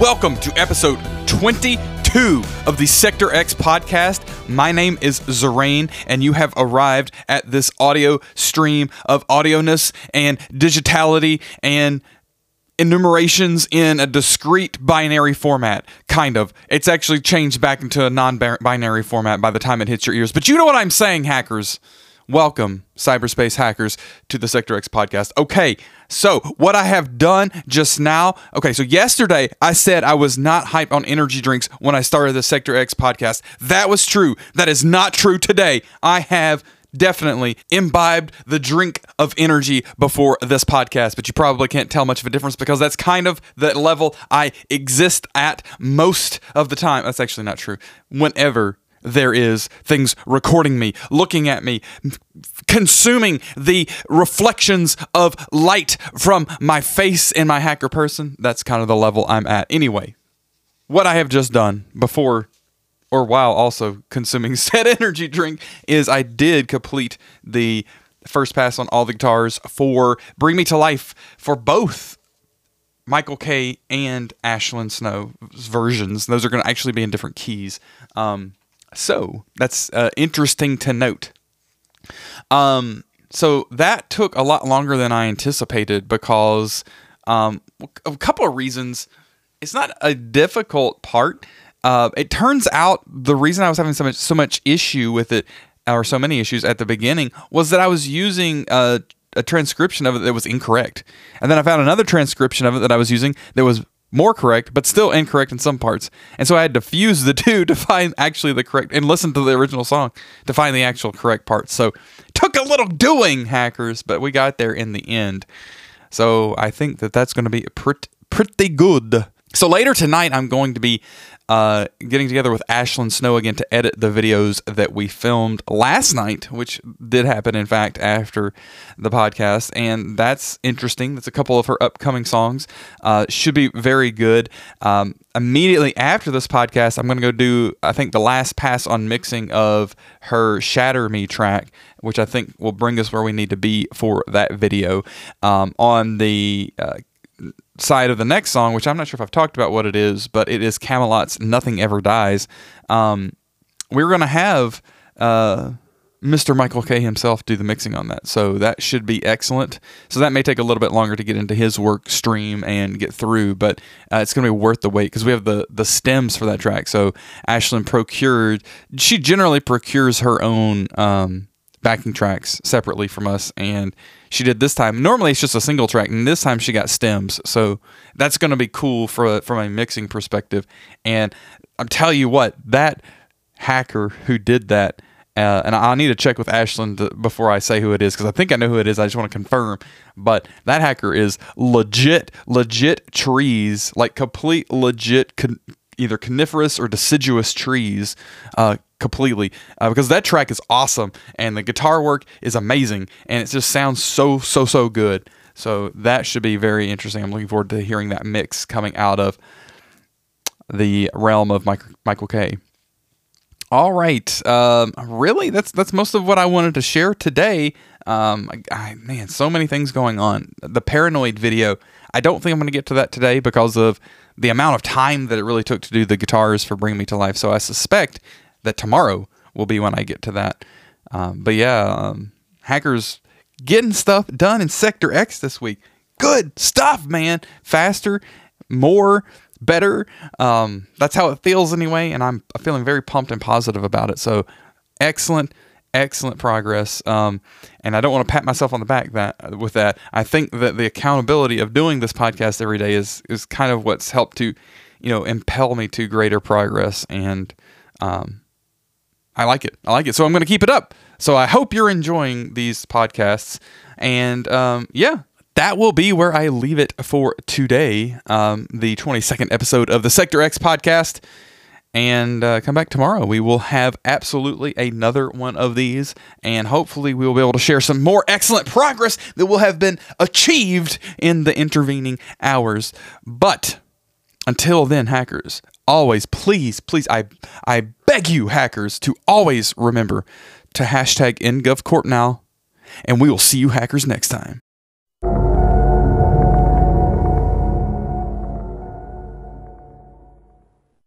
Welcome to episode 22 of the Sector X podcast. My name is Zerain, and you have arrived at this audio stream of audioness and digitality and enumerations in a discrete binary format. Kind of. It's actually changed back into a non binary format by the time it hits your ears. But you know what I'm saying, hackers. Welcome, cyberspace hackers, to the Sector X podcast. Okay, so what I have done just now. Okay, so yesterday I said I was not hype on energy drinks when I started the Sector X podcast. That was true. That is not true today. I have definitely imbibed the drink of energy before this podcast, but you probably can't tell much of a difference because that's kind of the level I exist at most of the time. That's actually not true. Whenever there is things recording me, looking at me, consuming the reflections of light from my face in my hacker person. That's kind of the level I'm at. Anyway, what I have just done before or while also consuming said energy drink is I did complete the first pass on all the guitars for Bring Me to Life for both Michael K and Ashlyn Snow versions. Those are going to actually be in different keys. Um, so that's uh, interesting to note. Um, so that took a lot longer than I anticipated because um, a couple of reasons. It's not a difficult part. Uh, it turns out the reason I was having so much so much issue with it, or so many issues at the beginning, was that I was using a, a transcription of it that was incorrect, and then I found another transcription of it that I was using that was more correct, but still incorrect in some parts. And so I had to fuse the two to find actually the correct and listen to the original song to find the actual correct parts. So took a little doing, hackers, but we got there in the end. So I think that that's going to be pretty, pretty good. So later tonight, I'm going to be uh, getting together with Ashlyn Snow again to edit the videos that we filmed last night, which did happen, in fact, after the podcast. And that's interesting. That's a couple of her upcoming songs. Uh, should be very good. Um, immediately after this podcast, I'm going to go do, I think, the last pass on mixing of her Shatter Me track, which I think will bring us where we need to be for that video. Um, on the uh, side of the next song, which I'm not sure if I've talked about what it is, but it is Camelot's "Nothing Ever Dies." Um, we're gonna have uh, Mr. Michael K himself do the mixing on that, so that should be excellent. So that may take a little bit longer to get into his work stream and get through, but uh, it's gonna be worth the wait because we have the the stems for that track. So Ashlyn procured. She generally procures her own. Um, backing tracks separately from us and she did this time. Normally it's just a single track, and this time she got stems. So that's going to be cool for from a mixing perspective. And I'm telling you what, that hacker who did that, uh, and I need to check with Ashlyn before I say who it is because I think I know who it is. I just want to confirm. But that hacker is legit, legit trees, like complete legit. Con- either coniferous or deciduous trees uh, completely uh, because that track is awesome and the guitar work is amazing and it just sounds so so so good. So that should be very interesting. I'm looking forward to hearing that mix coming out of the realm of michael k all right um, really that's that's most of what i wanted to share today um, I, I, man so many things going on the paranoid video i don't think i'm going to get to that today because of the amount of time that it really took to do the guitars for bring me to life so i suspect that tomorrow will be when I get to that. Um, but yeah, um, hackers getting stuff done in Sector X this week. Good stuff, man. Faster, more, better. Um, that's how it feels anyway, and I'm feeling very pumped and positive about it. So excellent, excellent progress. Um, and I don't want to pat myself on the back that with that. I think that the accountability of doing this podcast every day is is kind of what's helped to, you know, impel me to greater progress and. Um, I like it. I like it. So I'm going to keep it up. So I hope you're enjoying these podcasts. And um, yeah, that will be where I leave it for today, um, the 22nd episode of the Sector X podcast. And uh, come back tomorrow. We will have absolutely another one of these. And hopefully, we will be able to share some more excellent progress that will have been achieved in the intervening hours. But until then, hackers, always, please, please, I, I beg you, hackers, to always remember to hashtag NGovCourt now, and we will see you hackers next time.